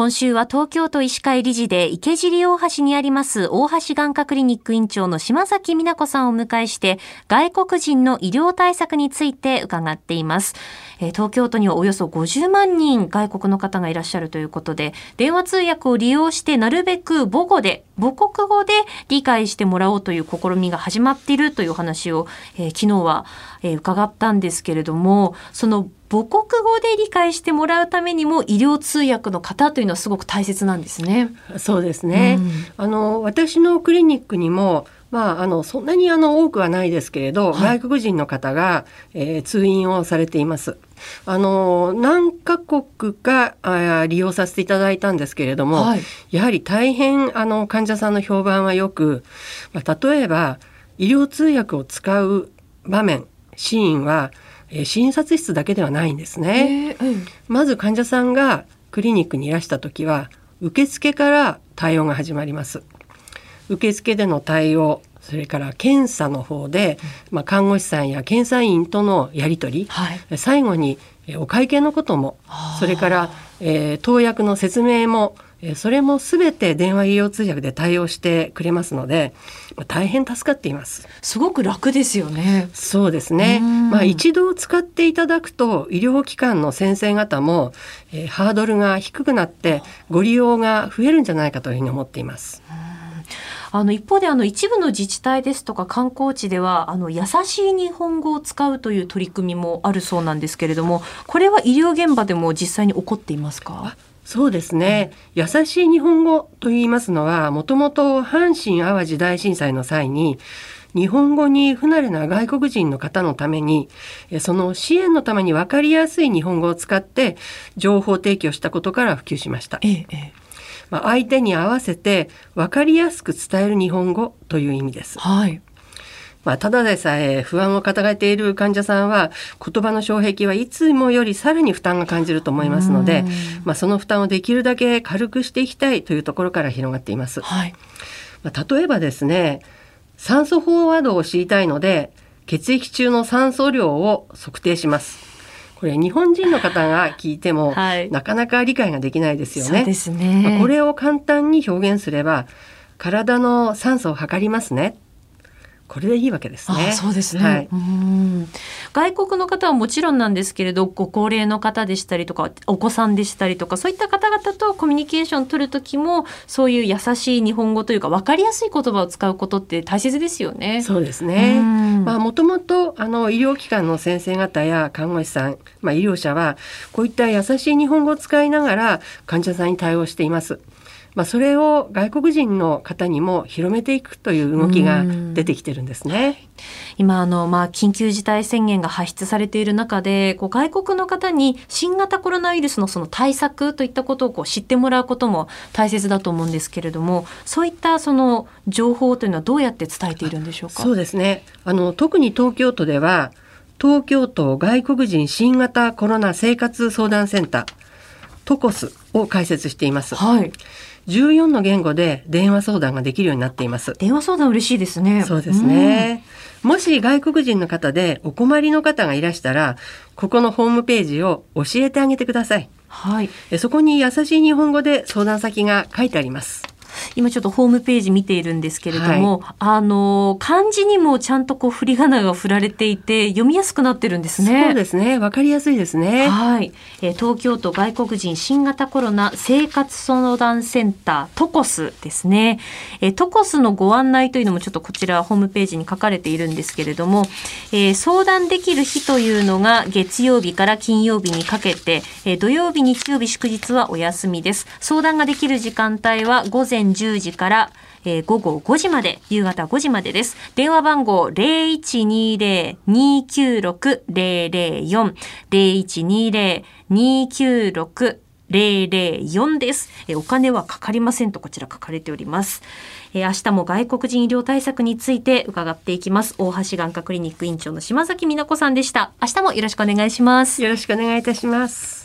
今週は東京都医師会理事で池尻大橋にあります大橋眼科クリニック院長の島崎美奈子さんをお迎えして外国人の医療対策について伺っています。東京都にはおよそ50万人外国の方がいらっしゃるということで、電話通訳を利用してなるべく母語で、母国語で理解してもらおうという試みが始まっているという話を、えー、昨日は、えー、伺ったんですけれども、その母国語で理解してもらうためにも医療通訳の方というのはすごく大切なんですね。そうですね。うん、あの私のクリニックにもまあ、あのそんなにあの多くはないですけれど、はい、外国人の方が、えー、通院をされています。あの何カ国かあ利用させていただいたんですけれども、はい、やはり大変あの患者さんの評判はよく、まあ、例えば医療通訳を使う場面シーンは、えー、診察室だけではないんですね。うん、まず患者さんがクリニックにいらした時は受付から対応が始まります。受付での対応それから検査の方で、まあ、看護師さんや検査員とのやり取り、はい、最後にお会計のこともそれから、えー、投薬の説明もそれもすべて電話医療通訳で対応してくれますので大変助かっています。すごく楽ですよね。そうですね。まあ一度使っていただくと医療機関の先生方も、えー、ハードルが低くなってご利用が増えるんじゃないかというふうに思っています。あの一方であの一部の自治体ですとか観光地ではあの優しい日本語を使うという取り組みもあるそうなんですけれどもこれは医療現場でも実際に起こっていますか？そうですね、うん、優しい日本語と言いますのはもともと阪神・淡路大震災の際に日本語に不慣れな外国人の方のためにその支援のために分かりやすい日本語を使って情報提供したことから普及しました。ええまあ、相手に合わせて分かりやすく伝える日本語という意味です。はいまあ、ただでさえ不安を抱えている患者さんは言葉の障壁はいつもよりさらに負担が感じると思いますので、まあ、その負担をできるだけ軽くしていきたいというところから広がっています。はい、まあ、例えばですね酸素飽和度を知りたいので血液中の酸素量を測定します。これ日本人の方が聞いても、はい、なかなか理解ができないですよね。そうですね。これを簡単に表現すれば、体の酸素を測りますね。これでいいわけですね。そうですね、はい、うん外国の方はもちろんなんですけれどご高齢の方でしたりとかお子さんでしたりとかそういった方々とコミュニケーション取る時もそういう優しい日本語というか分かりやすい言葉を使うことって大切ですよね。そうですね。まあもともとあの医療機関の先生方や看護師さん、まあ、医療者はこういった優しい日本語を使いながら患者さんに対応しています。まあ、それを外国人の方にも広めていくという動きが出てきてるんですね。今あの、まあ、緊急事態宣言が発出されている中でこう外国の方に新型コロナウイルスのその対策といったことをこう知ってもらうことも大切だと思うんですけれどもそういったその情報というのはどうやって伝えているんでしょうか？そうですねあの特に東京都では東京都外国人新型コロナ生活相談センタートコスを開設しています。はい14の言語で電話相談ができるようになっています。電話相談嬉しいですね。そうですね。うん、もし外国人の方でお困りの方がいらしたら、ここのホームページを教えてあげてください。はい。そこに優しい日本語で相談先が書いてあります。今ちょっとホームページ見ているんですけれども、はい、あの漢字にもちゃんとこう振り仮名が振られていて読みやすくなってるんですね。そうですね。わかりやすいですね。はい。えー、東京都外国人新型コロナ生活相談センタートコスですね。えー、トコスのご案内というのもちょっとこちらホームページに書かれているんですけれども、えー、相談できる日というのが月曜日から金曜日にかけて、えー、土曜日日曜日祝日はお休みです。相談ができる時間帯は午前10時から、えー、午後5時まで、夕方5時までです。電話番号0120-296-004、0120-296-004です、えー。お金はかかりませんとこちら書かれております。えー、明日も外国人医療対策について伺っていきます。大橋眼科クリニック院長の島崎美奈子さんでした。明日もよろしくお願いします。よろしくお願いいたします。